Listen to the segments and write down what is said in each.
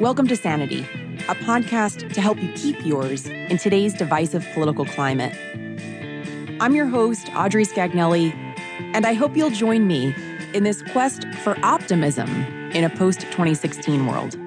Welcome to Sanity, a podcast to help you keep yours in today's divisive political climate. I'm your host, Audrey Scagnelli, and I hope you'll join me in this quest for optimism in a post 2016 world.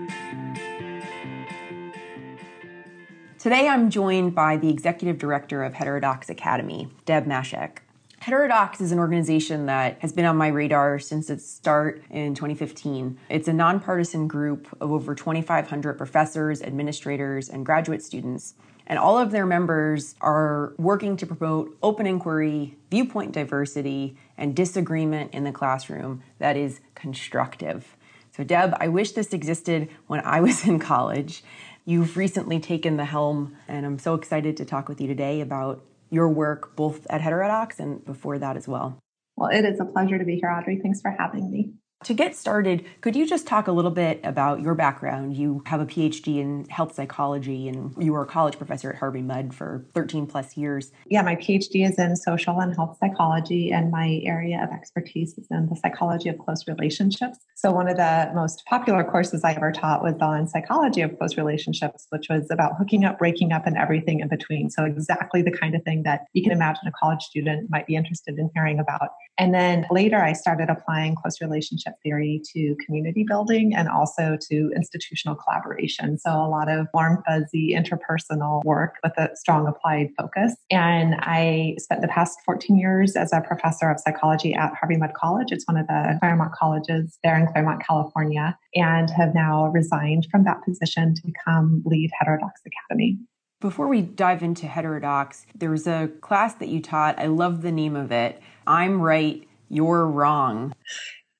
Today, I'm joined by the executive director of Heterodox Academy, Deb Mashek. Heterodox is an organization that has been on my radar since its start in 2015. It's a nonpartisan group of over 2,500 professors, administrators, and graduate students. And all of their members are working to promote open inquiry, viewpoint diversity, and disagreement in the classroom that is constructive. So, Deb, I wish this existed when I was in college. You've recently taken the helm, and I'm so excited to talk with you today about your work both at Heterodox and before that as well. Well, it is a pleasure to be here, Audrey. Thanks for having me. To get started, could you just talk a little bit about your background? You have a PhD in health psychology and you were a college professor at Harvey Mudd for 13 plus years. Yeah, my PhD is in social and health psychology, and my area of expertise is in the psychology of close relationships. So, one of the most popular courses I ever taught was on psychology of close relationships, which was about hooking up, breaking up, and everything in between. So, exactly the kind of thing that you can imagine a college student might be interested in hearing about. And then later, I started applying close relationship theory to community building and also to institutional collaboration. So, a lot of warm, fuzzy interpersonal work with a strong applied focus. And I spent the past 14 years as a professor of psychology at Harvey Mudd College. It's one of the Claremont colleges there in Claremont, California, and have now resigned from that position to become lead Heterodox Academy. Before we dive into heterodox, there was a class that you taught. I love the name of it. I'm right, you're wrong.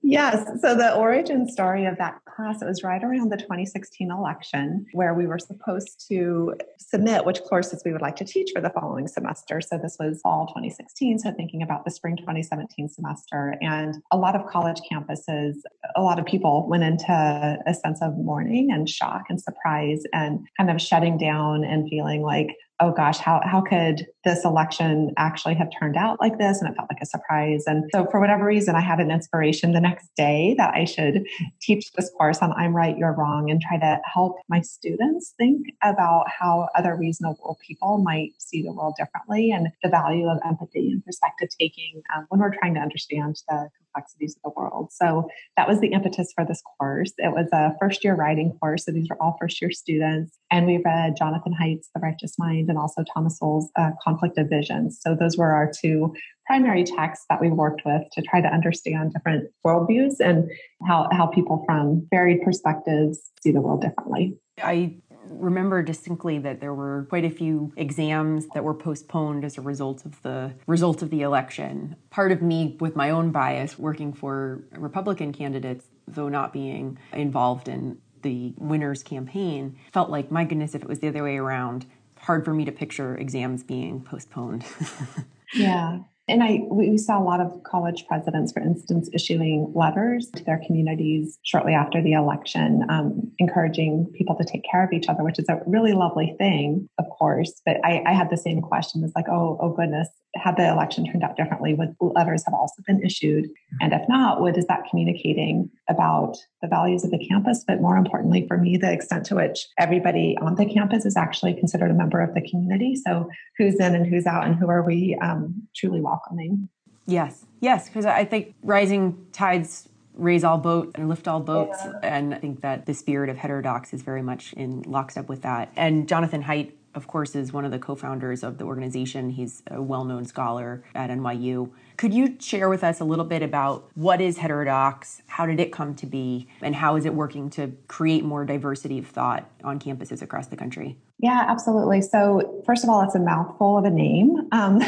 Yes. So the origin story of that class, it was right around the 2016 election where we were supposed to submit which courses we would like to teach for the following semester. So this was fall 2016. So thinking about the spring 2017 semester. And a lot of college campuses, a lot of people went into a sense of mourning and shock and surprise and kind of shutting down and feeling like, oh gosh, how, how could this election actually have turned out like this? And it felt like a surprise. And so, for whatever reason, I had an inspiration the next day that I should teach this course on I'm right, you're wrong, and try to help my students think about how other reasonable people might see the world differently and the value of empathy and perspective taking um, when we're trying to understand the complexities of the world. So that was the impetus for this course. It was a first year writing course. So these are all first year students. And we read Jonathan Haidt's The Righteous Mind and also Thomas Sowell's uh, Conflict of Visions. So those were our two primary texts that we worked with to try to understand different worldviews and how, how people from varied perspectives see the world differently. I remember distinctly that there were quite a few exams that were postponed as a result of the result of the election. Part of me, with my own bias, working for Republican candidates, though not being involved in the winner's campaign, felt like, my goodness, if it was the other way around, hard for me to picture exams being postponed. yeah. And I we saw a lot of college presidents, for instance, issuing letters to their communities shortly after the election, um, encouraging people to take care of each other, which is a really lovely thing, of course. But I, I had the same question: "Is like, oh, oh goodness, had the election turned out differently, would letters have also been issued? And if not, what is that communicating about the values of the campus? But more importantly, for me, the extent to which everybody on the campus is actually considered a member of the community. So who's in and who's out, and who are we um, truly welcoming? Yes, yes, because I think rising tides raise all boats and lift all boats. Yeah. And I think that the spirit of heterodox is very much in lockstep with that. And Jonathan Haidt of course, is one of the co founders of the organization. He's a well known scholar at NYU. Could you share with us a little bit about what is heterodox? How did it come to be? And how is it working to create more diversity of thought on campuses across the country? Yeah, absolutely. So, first of all, it's a mouthful of a name um,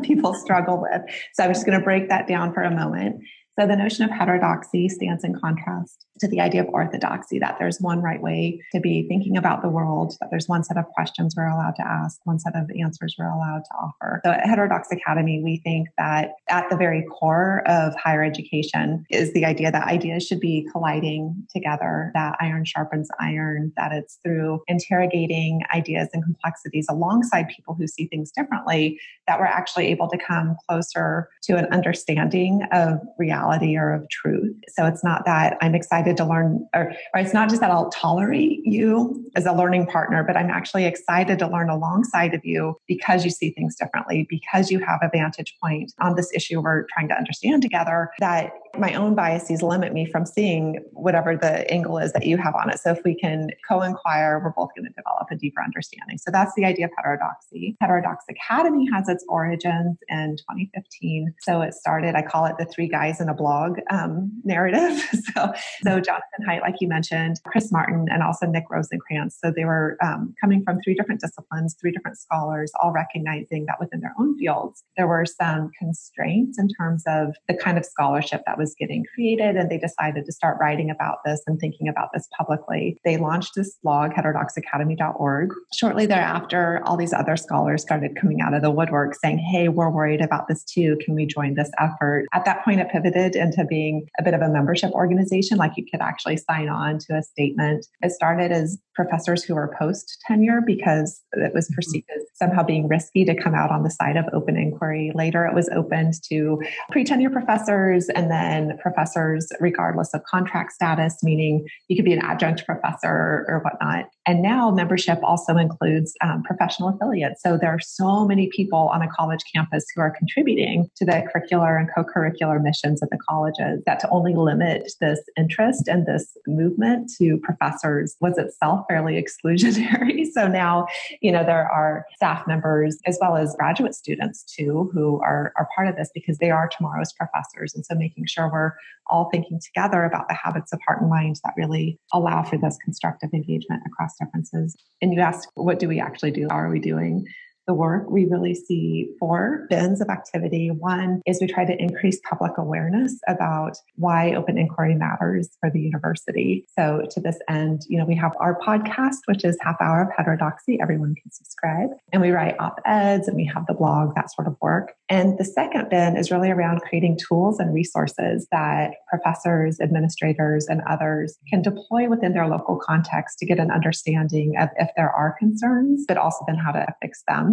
people struggle with. So, I'm just going to break that down for a moment. So, the notion of heterodoxy stands in contrast to the idea of orthodoxy that there's one right way to be thinking about the world, that there's one set of questions we're allowed to ask, one set of answers we're allowed to offer. So at Heterodox Academy, we think that at the very core of higher education is the idea that ideas should be colliding together, that iron sharpens iron, that it's through interrogating ideas and complexities alongside people who see things differently that we're actually able to come closer to an understanding of reality reality or of truth. So it's not that I'm excited to learn, or, or it's not just that I'll tolerate you as a learning partner, but I'm actually excited to learn alongside of you because you see things differently, because you have a vantage point on this issue we're trying to understand together that my own biases limit me from seeing whatever the angle is that you have on it. So if we can co-inquire, we're both going to develop a deeper understanding. So that's the idea of heterodoxy. Heterodox Academy has its origins in 2015. So it started, I call it the three guys in a blog um, narrative. so, so Jonathan Haidt, like you mentioned, Chris Martin, and also Nick Rosenkranz. So they were um, coming from three different disciplines, three different scholars, all recognizing that within their own fields, there were some constraints in terms of the kind of scholarship that was getting created. And they decided to start writing about this and thinking about this publicly. They launched this blog, heterodoxacademy.org. Shortly thereafter, all these other scholars started coming out of the woodwork saying, Hey, we're worried about this too. Can we join this effort? At that point, it pivoted into being a bit of a membership organization, like you could actually sign on to a statement. It started as professors who were post tenure because it was mm-hmm. perceived as somehow being risky to come out on the side of open inquiry. Later, it was opened to pre tenure professors and then professors, regardless of contract status, meaning you could be an adjunct professor or whatnot. And now membership also includes um, professional affiliates. So there are so many people on a college campus who are contributing to the curricular and co curricular missions of the colleges that to only limit this interest and this movement to professors was itself fairly exclusionary. so now, you know, there are staff members as well as graduate students too who are, are part of this because they are tomorrow's professors. And so making sure we're all thinking together about the habits of heart and mind that really allow for this constructive engagement across differences. And you asked, what do we actually do? How are we doing? The work, we really see four bins of activity. One is we try to increase public awareness about why open inquiry matters for the university. So to this end, you know, we have our podcast, which is half hour of heterodoxy. Everyone can subscribe and we write op-eds and we have the blog, that sort of work. And the second bin is really around creating tools and resources that professors, administrators, and others can deploy within their local context to get an understanding of if there are concerns, but also then how to fix them.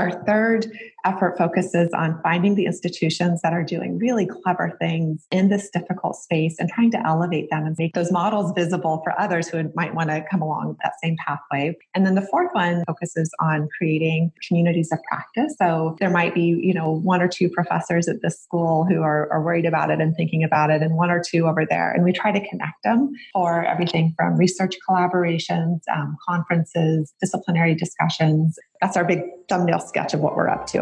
Our third effort focuses on finding the institutions that are doing really clever things in this difficult space and trying to elevate them and make those models visible for others who might want to come along that same pathway. And then the fourth one focuses on creating communities of practice. So there might be, you know, one or two professors at this school who are, are worried about it and thinking about it, and one or two over there. And we try to connect them for everything from research collaborations, um, conferences, disciplinary discussions, that's our big thumbnail sketch of what we're up to.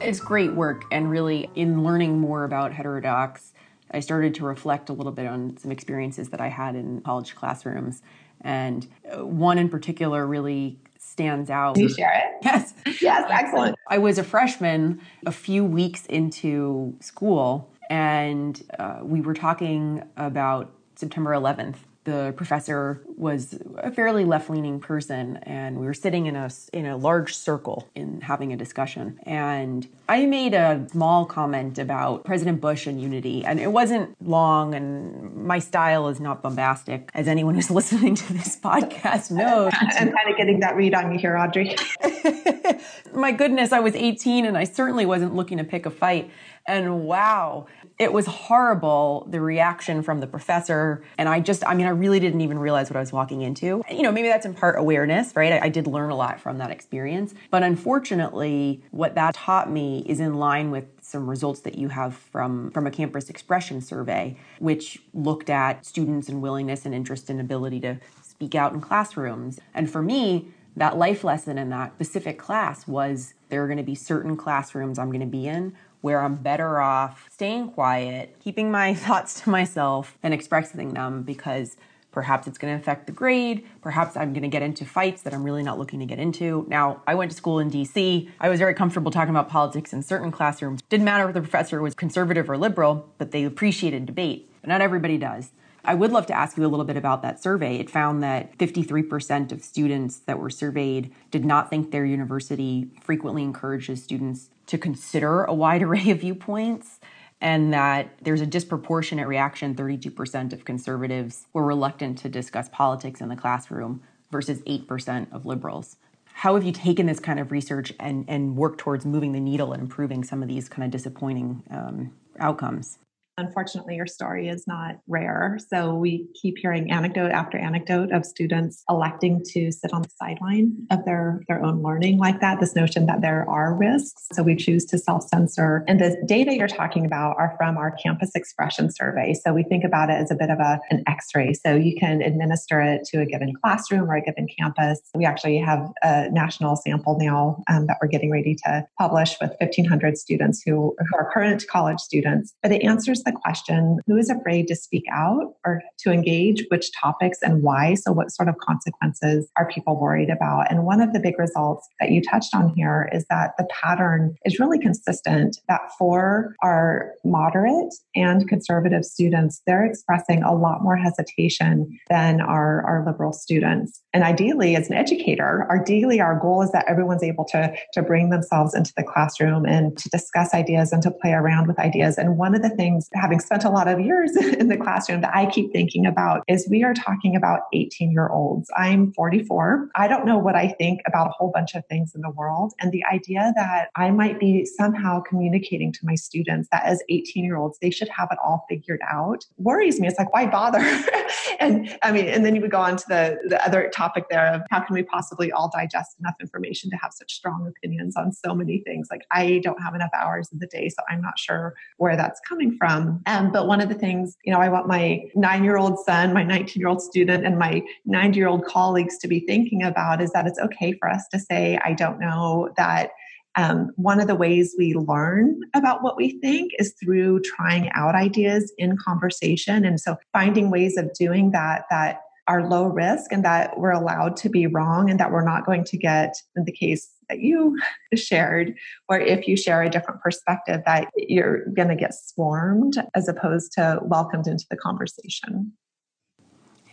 It's great work, and really, in learning more about heterodox, I started to reflect a little bit on some experiences that I had in college classrooms. And uh, one in particular really stands out. Can you share it? Yes. Yes, excellent. I was a freshman a few weeks into school, and uh, we were talking about September 11th the professor was a fairly left-leaning person and we were sitting in a in a large circle in having a discussion. And I made a small comment about President Bush and unity and it wasn't long and my style is not bombastic as anyone who's listening to this podcast knows. I'm kind of getting that read on you here Audrey. My goodness I was 18 and I certainly wasn't looking to pick a fight and wow, it was horrible, the reaction from the professor. And I just, I mean, I really didn't even realize what I was walking into. You know, maybe that's in part awareness, right? I, I did learn a lot from that experience. But unfortunately, what that taught me is in line with some results that you have from from a campus expression survey which looked at students and willingness and interest and ability to speak out in classrooms and for me that life lesson in that specific class was there are going to be certain classrooms I'm going to be in where I'm better off staying quiet, keeping my thoughts to myself, and expressing them because perhaps it's going to affect the grade. Perhaps I'm going to get into fights that I'm really not looking to get into. Now, I went to school in DC. I was very comfortable talking about politics in certain classrooms. Didn't matter if the professor was conservative or liberal, but they appreciated debate. But not everybody does. I would love to ask you a little bit about that survey. It found that 53% of students that were surveyed did not think their university frequently encourages students to consider a wide array of viewpoints and that there's a disproportionate reaction 32% of conservatives were reluctant to discuss politics in the classroom versus 8% of liberals How have you taken this kind of research and, and worked towards moving the needle and improving some of these kind of disappointing um, outcomes? Unfortunately, your story is not rare. So we keep hearing anecdote after anecdote of students electing to sit on the sideline of their, their own learning like that, this notion that there are risks. So we choose to self censor. And the data you're talking about are from our campus expression survey. So we think about it as a bit of a, an x ray. So you can administer it to a given classroom or a given campus. We actually have a national sample now um, that we're getting ready to publish with 1,500 students who, who are current college students. But it answers the the question who is afraid to speak out or to engage, which topics and why? So, what sort of consequences are people worried about? And one of the big results that you touched on here is that the pattern is really consistent that for our moderate and conservative students, they're expressing a lot more hesitation than our, our liberal students. And ideally, as an educator, ideally, our goal is that everyone's able to, to bring themselves into the classroom and to discuss ideas and to play around with ideas. And one of the things having spent a lot of years in the classroom that I keep thinking about is we are talking about 18 year olds. I'm 44. I don't know what I think about a whole bunch of things in the world. And the idea that I might be somehow communicating to my students that as 18 year olds, they should have it all figured out worries me. It's like, why bother? and I mean, and then you would go on to the, the other topic there of how can we possibly all digest enough information to have such strong opinions on so many things? Like, I don't have enough hours in the day, so I'm not sure where that's coming from. Um, but one of the things, you know, I want my nine year old son, my 19 year old student, and my 90 year old colleagues to be thinking about is that it's okay for us to say, I don't know, that um, one of the ways we learn about what we think is through trying out ideas in conversation. And so finding ways of doing that that are low risk and that we're allowed to be wrong and that we're not going to get, in the case that you shared, or if you share a different perspective, that you're going to get swarmed as opposed to welcomed into the conversation.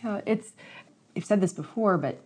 Yeah, it's, I've said this before, but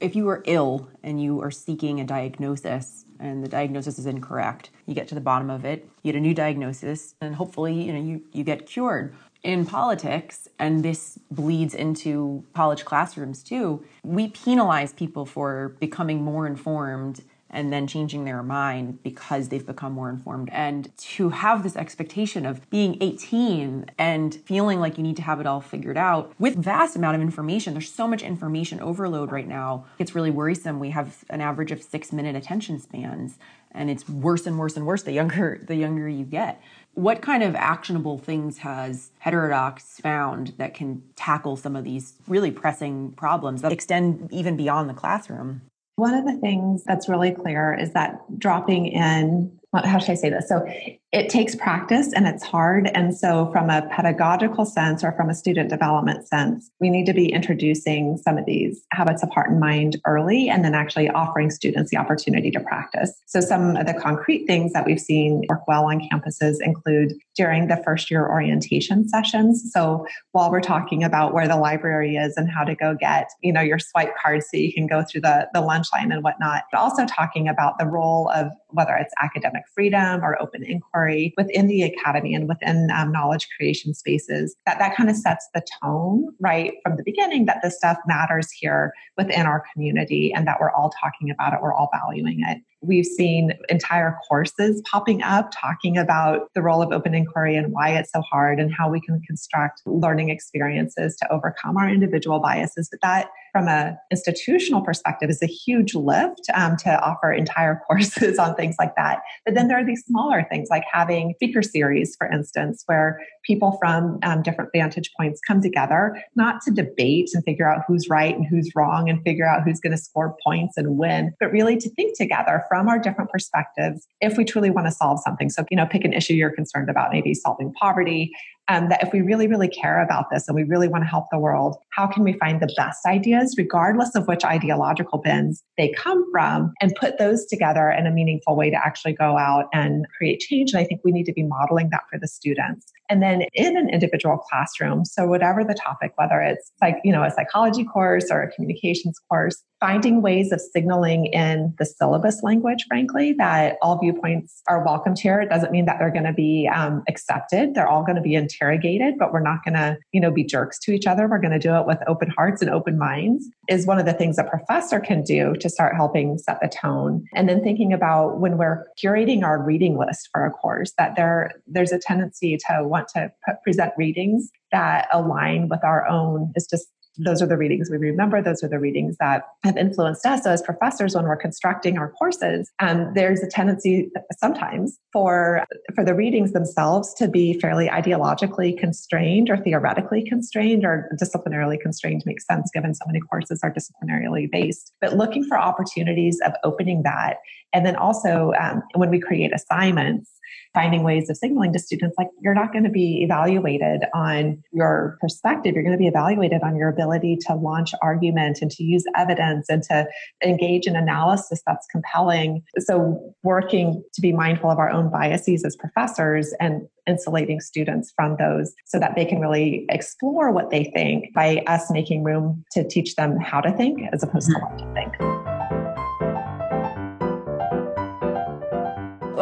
if you are ill and you are seeking a diagnosis and the diagnosis is incorrect, you get to the bottom of it, you get a new diagnosis, and hopefully, you know, you, you get cured in politics, and this bleeds into college classrooms too, we penalize people for becoming more informed and then changing their mind because they've become more informed. And to have this expectation of being 18 and feeling like you need to have it all figured out with vast amount of information. There's so much information overload right now. It's really worrisome. We have an average of 6 minute attention spans and it's worse and worse and worse the younger the younger you get. What kind of actionable things has Heterodox found that can tackle some of these really pressing problems that extend even beyond the classroom? One of the things that's really clear is that dropping in how should I say this? So it takes practice and it's hard. And so, from a pedagogical sense or from a student development sense, we need to be introducing some of these habits of heart and mind early and then actually offering students the opportunity to practice. So, some of the concrete things that we've seen work well on campuses include during the first year orientation sessions. So, while we're talking about where the library is and how to go get, you know, your swipe card so you can go through the, the lunch line and whatnot, but also talking about the role of whether it's academic freedom or open inquiry inquiry within the academy and within um, knowledge creation spaces that that kind of sets the tone right from the beginning that this stuff matters here within our community and that we're all talking about it we're all valuing it We've seen entire courses popping up talking about the role of open inquiry and why it's so hard and how we can construct learning experiences to overcome our individual biases. But that, from an institutional perspective, is a huge lift um, to offer entire courses on things like that. But then there are these smaller things like having speaker series, for instance, where people from um, different vantage points come together, not to debate and figure out who's right and who's wrong and figure out who's going to score points and win, but really to think together from our different perspectives if we truly want to solve something. So, you know, pick an issue you're concerned about, maybe solving poverty. Um, that if we really, really care about this and we really want to help the world, how can we find the best ideas, regardless of which ideological bins they come from, and put those together in a meaningful way to actually go out and create change? And I think we need to be modeling that for the students. And then in an individual classroom, so whatever the topic, whether it's like, you know, a psychology course or a communications course, finding ways of signaling in the syllabus language, frankly, that all viewpoints are welcomed here. It doesn't mean that they're going to be um, accepted. They're all going to be interrogated, but we're not going to, you know, be jerks to each other. We're going to do it with open hearts and open minds is one of the things a professor can do to start helping set the tone. And then thinking about when we're curating our reading list for a course, that there, there's a tendency to want to present readings that align with our own. It's just those are the readings we remember. Those are the readings that have influenced us. So, as professors, when we're constructing our courses, um, there's a tendency sometimes for for the readings themselves to be fairly ideologically constrained, or theoretically constrained, or disciplinarily constrained. Makes sense given so many courses are disciplinarily based. But looking for opportunities of opening that, and then also um, when we create assignments finding ways of signaling to students like you're not going to be evaluated on your perspective. You're going to be evaluated on your ability to launch argument and to use evidence and to engage in analysis that's compelling. So working to be mindful of our own biases as professors and insulating students from those so that they can really explore what they think by us making room to teach them how to think as opposed to mm-hmm. what to think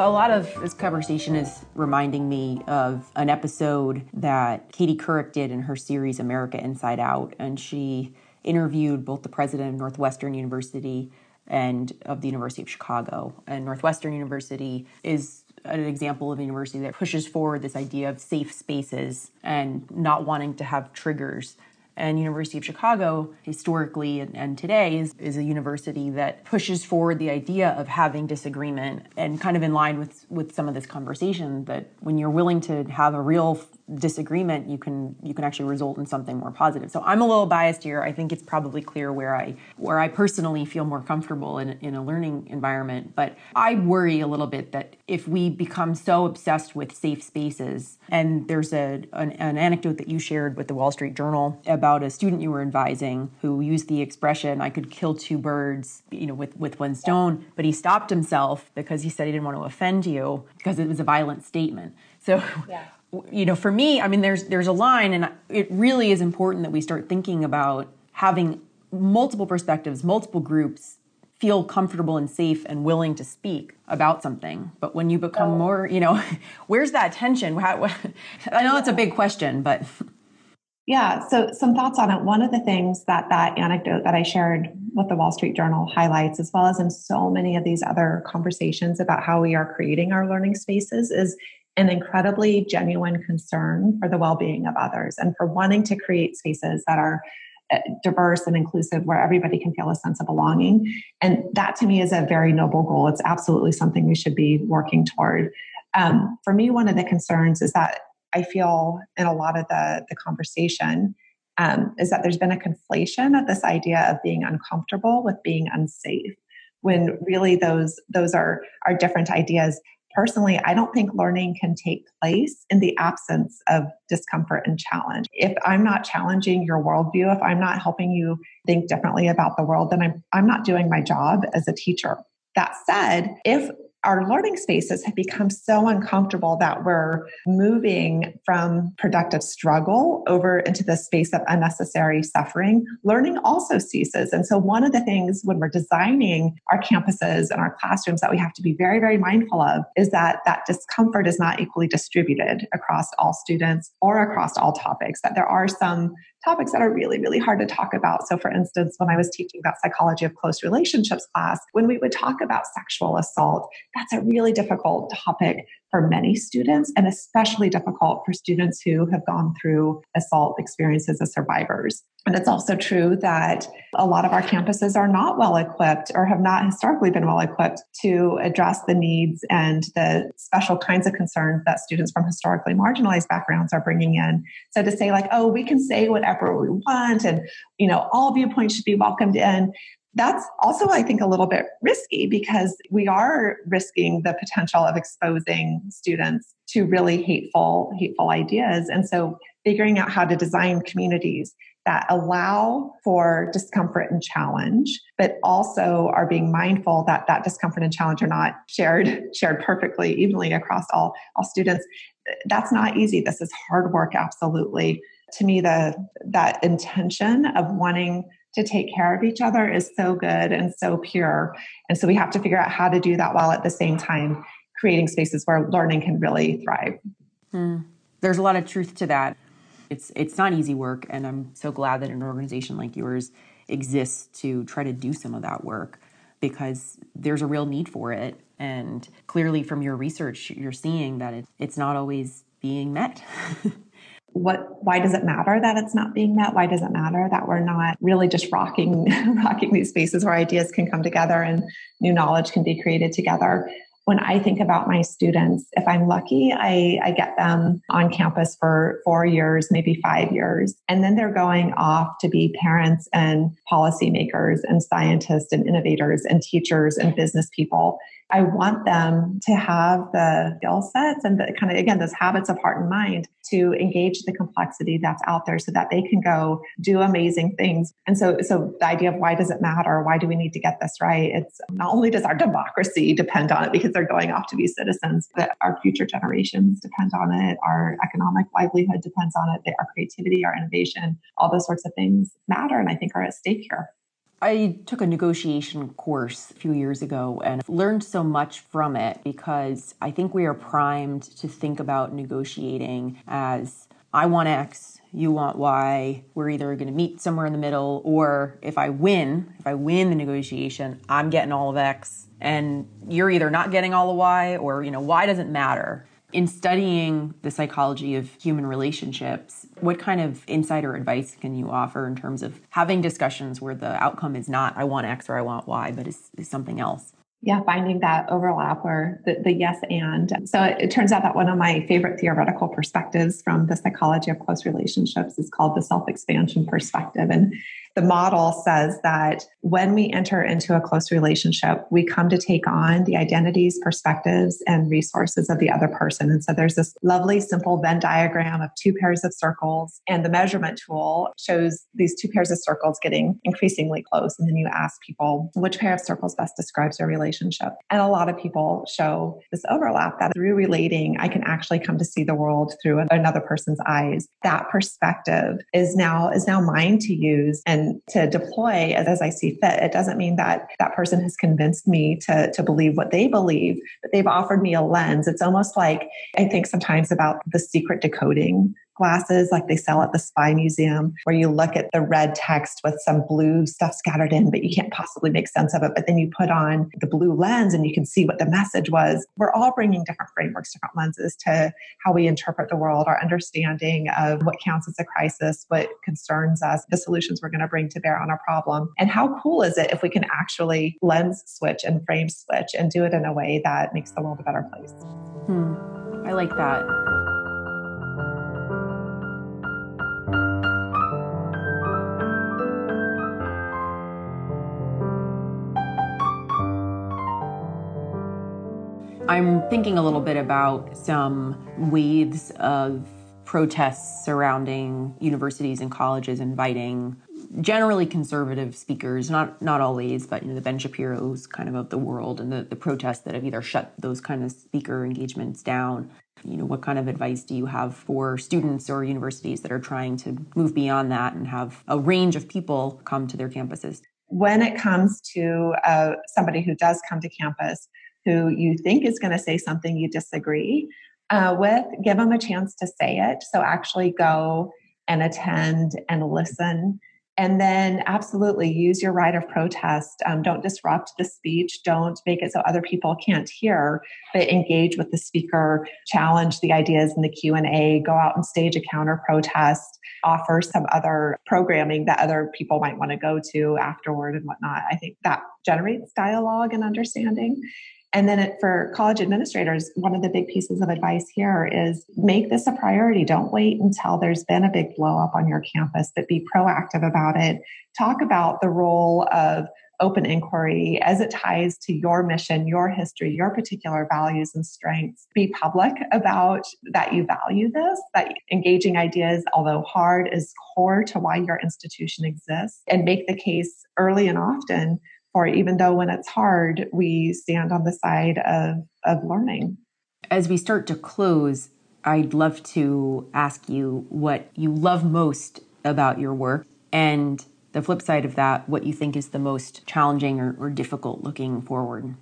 a lot of this conversation is reminding me of an episode that Katie Couric did in her series America Inside Out. And she interviewed both the president of Northwestern University and of the University of Chicago. And Northwestern University is an example of a university that pushes forward this idea of safe spaces and not wanting to have triggers and University of Chicago, historically and, and today, is, is a university that pushes forward the idea of having disagreement and kind of in line with, with some of this conversation that when you're willing to have a real disagreement, you can you can actually result in something more positive. So I'm a little biased here. I think it's probably clear where I where I personally feel more comfortable in, in a learning environment. But I worry a little bit that if we become so obsessed with safe spaces, and there's a an, an anecdote that you shared with the Wall Street Journal about a student you were advising who used the expression "I could kill two birds," you know, with with one stone, but he stopped himself because he said he didn't want to offend you because it was a violent statement. So. Yeah you know, for me, I mean, there's there's a line, and it really is important that we start thinking about having multiple perspectives, multiple groups feel comfortable and safe and willing to speak about something. But when you become oh. more, you know, where's that tension? How, I know it's a big question, but yeah. So some thoughts on it. One of the things that that anecdote that I shared with the Wall Street Journal highlights, as well as in so many of these other conversations about how we are creating our learning spaces, is an incredibly genuine concern for the well-being of others and for wanting to create spaces that are uh, diverse and inclusive where everybody can feel a sense of belonging. And that to me is a very noble goal. It's absolutely something we should be working toward. Um, for me one of the concerns is that i feel in a lot of the, the conversation um, is that there's been a conflation of this idea of being uncomfortable with being unsafe when really those those are are different ideas personally, I don't think learning can take place in the absence of discomfort and challenge. If I'm not challenging your worldview, if I'm not helping you think differently about the world, then I'm, I'm not doing my job as a teacher. That said, if our learning spaces have become so uncomfortable that we're moving from productive struggle over into the space of unnecessary suffering. Learning also ceases. And so, one of the things when we're designing our campuses and our classrooms that we have to be very, very mindful of is that that discomfort is not equally distributed across all students or across all topics, that there are some topics that are really, really hard to talk about. So, for instance, when I was teaching about psychology of close relationships class, when we would talk about sexual assault, that's a really difficult topic for many students, and especially difficult for students who have gone through assault experiences as survivors. And it's also true that a lot of our campuses are not well equipped or have not historically been well equipped to address the needs and the special kinds of concerns that students from historically marginalized backgrounds are bringing in. So to say, like, oh, we can say whatever we want and, you know, all viewpoints should be welcomed in, that's also, I think, a little bit risky because we are risking the potential of exposing students to really hateful, hateful ideas. And so figuring out how to design communities that allow for discomfort and challenge, but also are being mindful that that discomfort and challenge are not shared shared perfectly evenly across all all students. That's not easy. This is hard work, absolutely. To me, the that intention of wanting to take care of each other is so good and so pure. And so we have to figure out how to do that while at the same time creating spaces where learning can really thrive. Hmm. There's a lot of truth to that. It's it's not easy work, and I'm so glad that an organization like yours exists to try to do some of that work because there's a real need for it. And clearly, from your research, you're seeing that it, it's not always being met. what why does it matter that it's not being met why does it matter that we're not really just rocking rocking these spaces where ideas can come together and new knowledge can be created together when I think about my students, if I'm lucky, I, I, get them on campus for four years, maybe five years. And then they're going off to be parents and policymakers and scientists and innovators and teachers and business people. I want them to have the skill sets and the kind of, again, those habits of heart and mind to engage the complexity that's out there so that they can go do amazing things. And so, so the idea of why does it matter? Why do we need to get this right? It's not only does our democracy depend on it because they're going off to be citizens, but our future generations depend on it. Our economic livelihood depends on it. Our creativity, our innovation, all those sorts of things matter and I think are at stake here. I took a negotiation course a few years ago and learned so much from it because I think we are primed to think about negotiating as I want X, you want Y. We're either going to meet somewhere in the middle, or if I win, if I win the negotiation, I'm getting all of X, and you're either not getting all of Y, or you know, Y doesn't matter. In studying the psychology of human relationships, what kind of insider advice can you offer in terms of having discussions where the outcome is not I want X or I want Y, but is, is something else? Yeah, finding that overlap or the, the yes and. So it, it turns out that one of my favorite theoretical perspectives from the psychology of close relationships is called the self expansion perspective. And the model says that when we enter into a close relationship, we come to take on the identities, perspectives, and resources of the other person. And so there's this lovely, simple Venn diagram of two pairs of circles, and the measurement tool shows these two pairs of circles getting increasingly close. And then you ask people which pair of circles best describes their relationship. And a lot of people show this overlap that through relating, I can actually come to see the world through another person's eyes. That perspective is now is now mine to use and to deploy as, as I see fit. It doesn't mean that that person has convinced me to, to believe what they believe, but they've offered me a lens. It's almost like I think sometimes about the secret decoding glasses like they sell at the Spy Museum, where you look at the red text with some blue stuff scattered in, but you can't possibly make sense of it. But then you put on the blue lens and you can see what the message was. We're all bringing different frameworks, different lenses to how we interpret the world, our understanding of what counts as a crisis, what concerns us, the solutions we're going to bring to bear on a problem. And how cool is it if we can actually lens switch and frame switch and do it in a way that makes the world a better place? Hmm. I like that. I'm thinking a little bit about some waves of protests surrounding universities and colleges inviting generally conservative speakers, not not always, but you know the Ben Shapiro's kind of of the world and the, the protests that have either shut those kind of speaker engagements down. You know, what kind of advice do you have for students or universities that are trying to move beyond that and have a range of people come to their campuses? When it comes to uh, somebody who does come to campus, who you think is going to say something you disagree uh, with, give them a chance to say it. So actually go and attend and listen. And then absolutely use your right of protest. Um, don't disrupt the speech. Don't make it so other people can't hear, but engage with the speaker, challenge the ideas in the Q&A, go out and stage a counter protest, offer some other programming that other people might want to go to afterward and whatnot. I think that generates dialogue and understanding. And then it, for college administrators, one of the big pieces of advice here is make this a priority. Don't wait until there's been a big blow up on your campus, but be proactive about it. Talk about the role of open inquiry as it ties to your mission, your history, your particular values and strengths. Be public about that you value this, that engaging ideas, although hard, is core to why your institution exists, and make the case early and often for even though when it's hard, we stand on the side of, of learning. As we start to close, I'd love to ask you what you love most about your work and the flip side of that, what you think is the most challenging or, or difficult looking forward?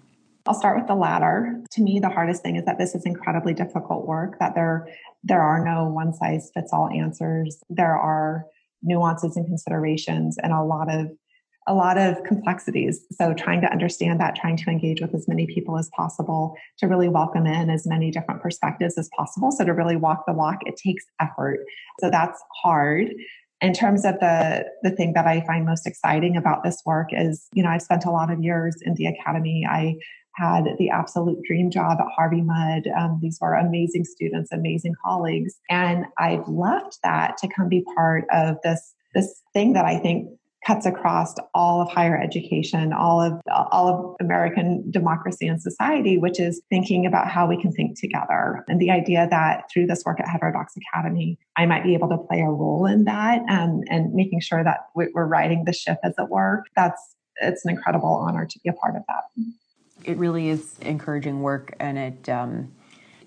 I'll start with the latter. To me, the hardest thing is that this is incredibly difficult work, that there, there are no one size fits all answers. There are nuances and considerations and a lot of a lot of complexities. So trying to understand that, trying to engage with as many people as possible, to really welcome in as many different perspectives as possible. So to really walk the walk, it takes effort. So that's hard in terms of the the thing that I find most exciting about this work is, you know, I've spent a lot of years in the academy. I had the absolute dream job at Harvey Mudd. Um, these were amazing students, amazing colleagues, and I've left that to come be part of this this thing that I think cuts across all of higher education, all of all of American democracy and society, which is thinking about how we can think together. And the idea that through this work at Heterodox Academy, I might be able to play a role in that um, and making sure that we're riding the ship, as it were. That's it's an incredible honor to be a part of that. It really is encouraging work, and it. Um,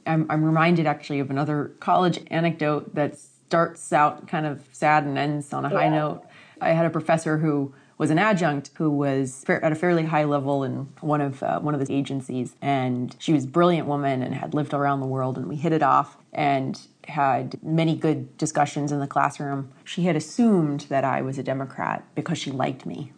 I'm, I'm reminded actually of another college anecdote that starts out kind of sad and ends on a high note I had a professor who was an adjunct who was at a fairly high level in one of uh, one of the agencies, and she was a brilliant woman and had lived around the world, and we hit it off and had many good discussions in the classroom. She had assumed that I was a Democrat because she liked me.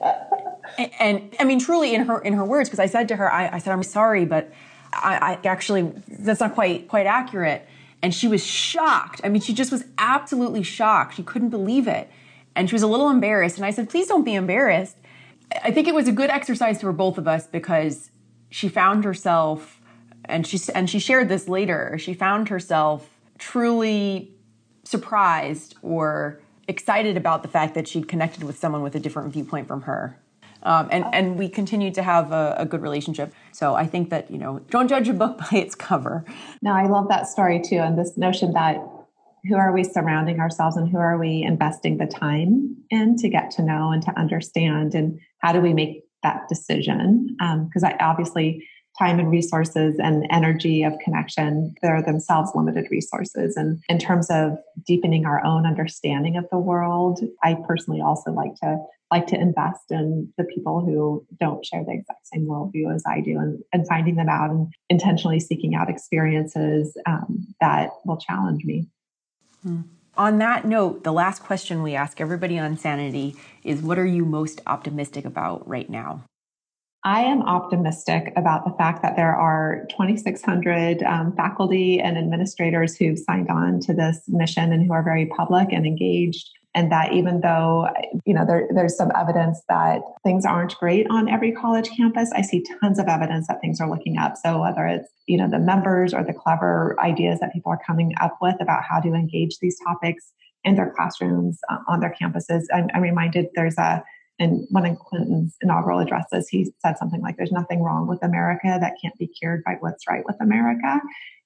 and, and, I mean, truly, in her in her words, because I said to her, I, I said, "I'm sorry, but I, I actually that's not quite quite accurate." And she was shocked. I mean, she just was absolutely shocked. She couldn't believe it and she was a little embarrassed. And I said, please don't be embarrassed. I think it was a good exercise for both of us because she found herself, and she and she shared this later. She found herself truly surprised or excited about the fact that she'd connected with someone with a different viewpoint from her. Um, and and we continued to have a, a, good relationship. So I think that you know, don't judge a book by its cover. No, I love that story too, and this notion that who are we surrounding ourselves and who are we investing the time in to get to know and to understand? And how do we make that decision? Because um, i obviously time and resources and energy of connection they're themselves limited resources. And in terms of deepening our own understanding of the world i personally also like to like to invest in the people who don't share the exact same worldview as i do and, and finding them out and intentionally seeking out experiences um, that will challenge me on that note, the last question we ask everybody on Sanity is what are you most optimistic about right now? I am optimistic about the fact that there are 2,600 um, faculty and administrators who've signed on to this mission and who are very public and engaged and that even though you know there, there's some evidence that things aren't great on every college campus i see tons of evidence that things are looking up so whether it's you know the members or the clever ideas that people are coming up with about how to engage these topics in their classrooms uh, on their campuses I'm, I'm reminded there's a in one of Clinton's inaugural addresses, he said something like, There's nothing wrong with America that can't be cured by what's right with America.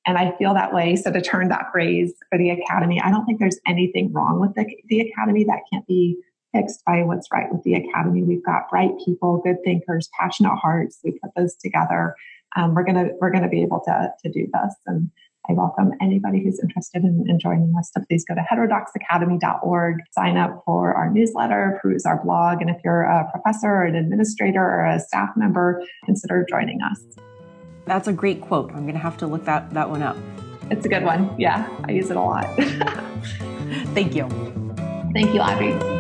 And I feel that way. So to turn that phrase for the academy, I don't think there's anything wrong with the, the academy that can't be fixed by what's right with the academy. We've got bright people, good thinkers, passionate hearts. We put those together. Um, we're gonna we're gonna be able to to do this. And I welcome anybody who's interested in, in joining us to please go to heterodoxacademy.org, sign up for our newsletter, peruse our blog, and if you're a professor or an administrator or a staff member, consider joining us. That's a great quote. I'm going to have to look that, that one up. It's a good one. Yeah, I use it a lot. Thank you. Thank you, Audrey.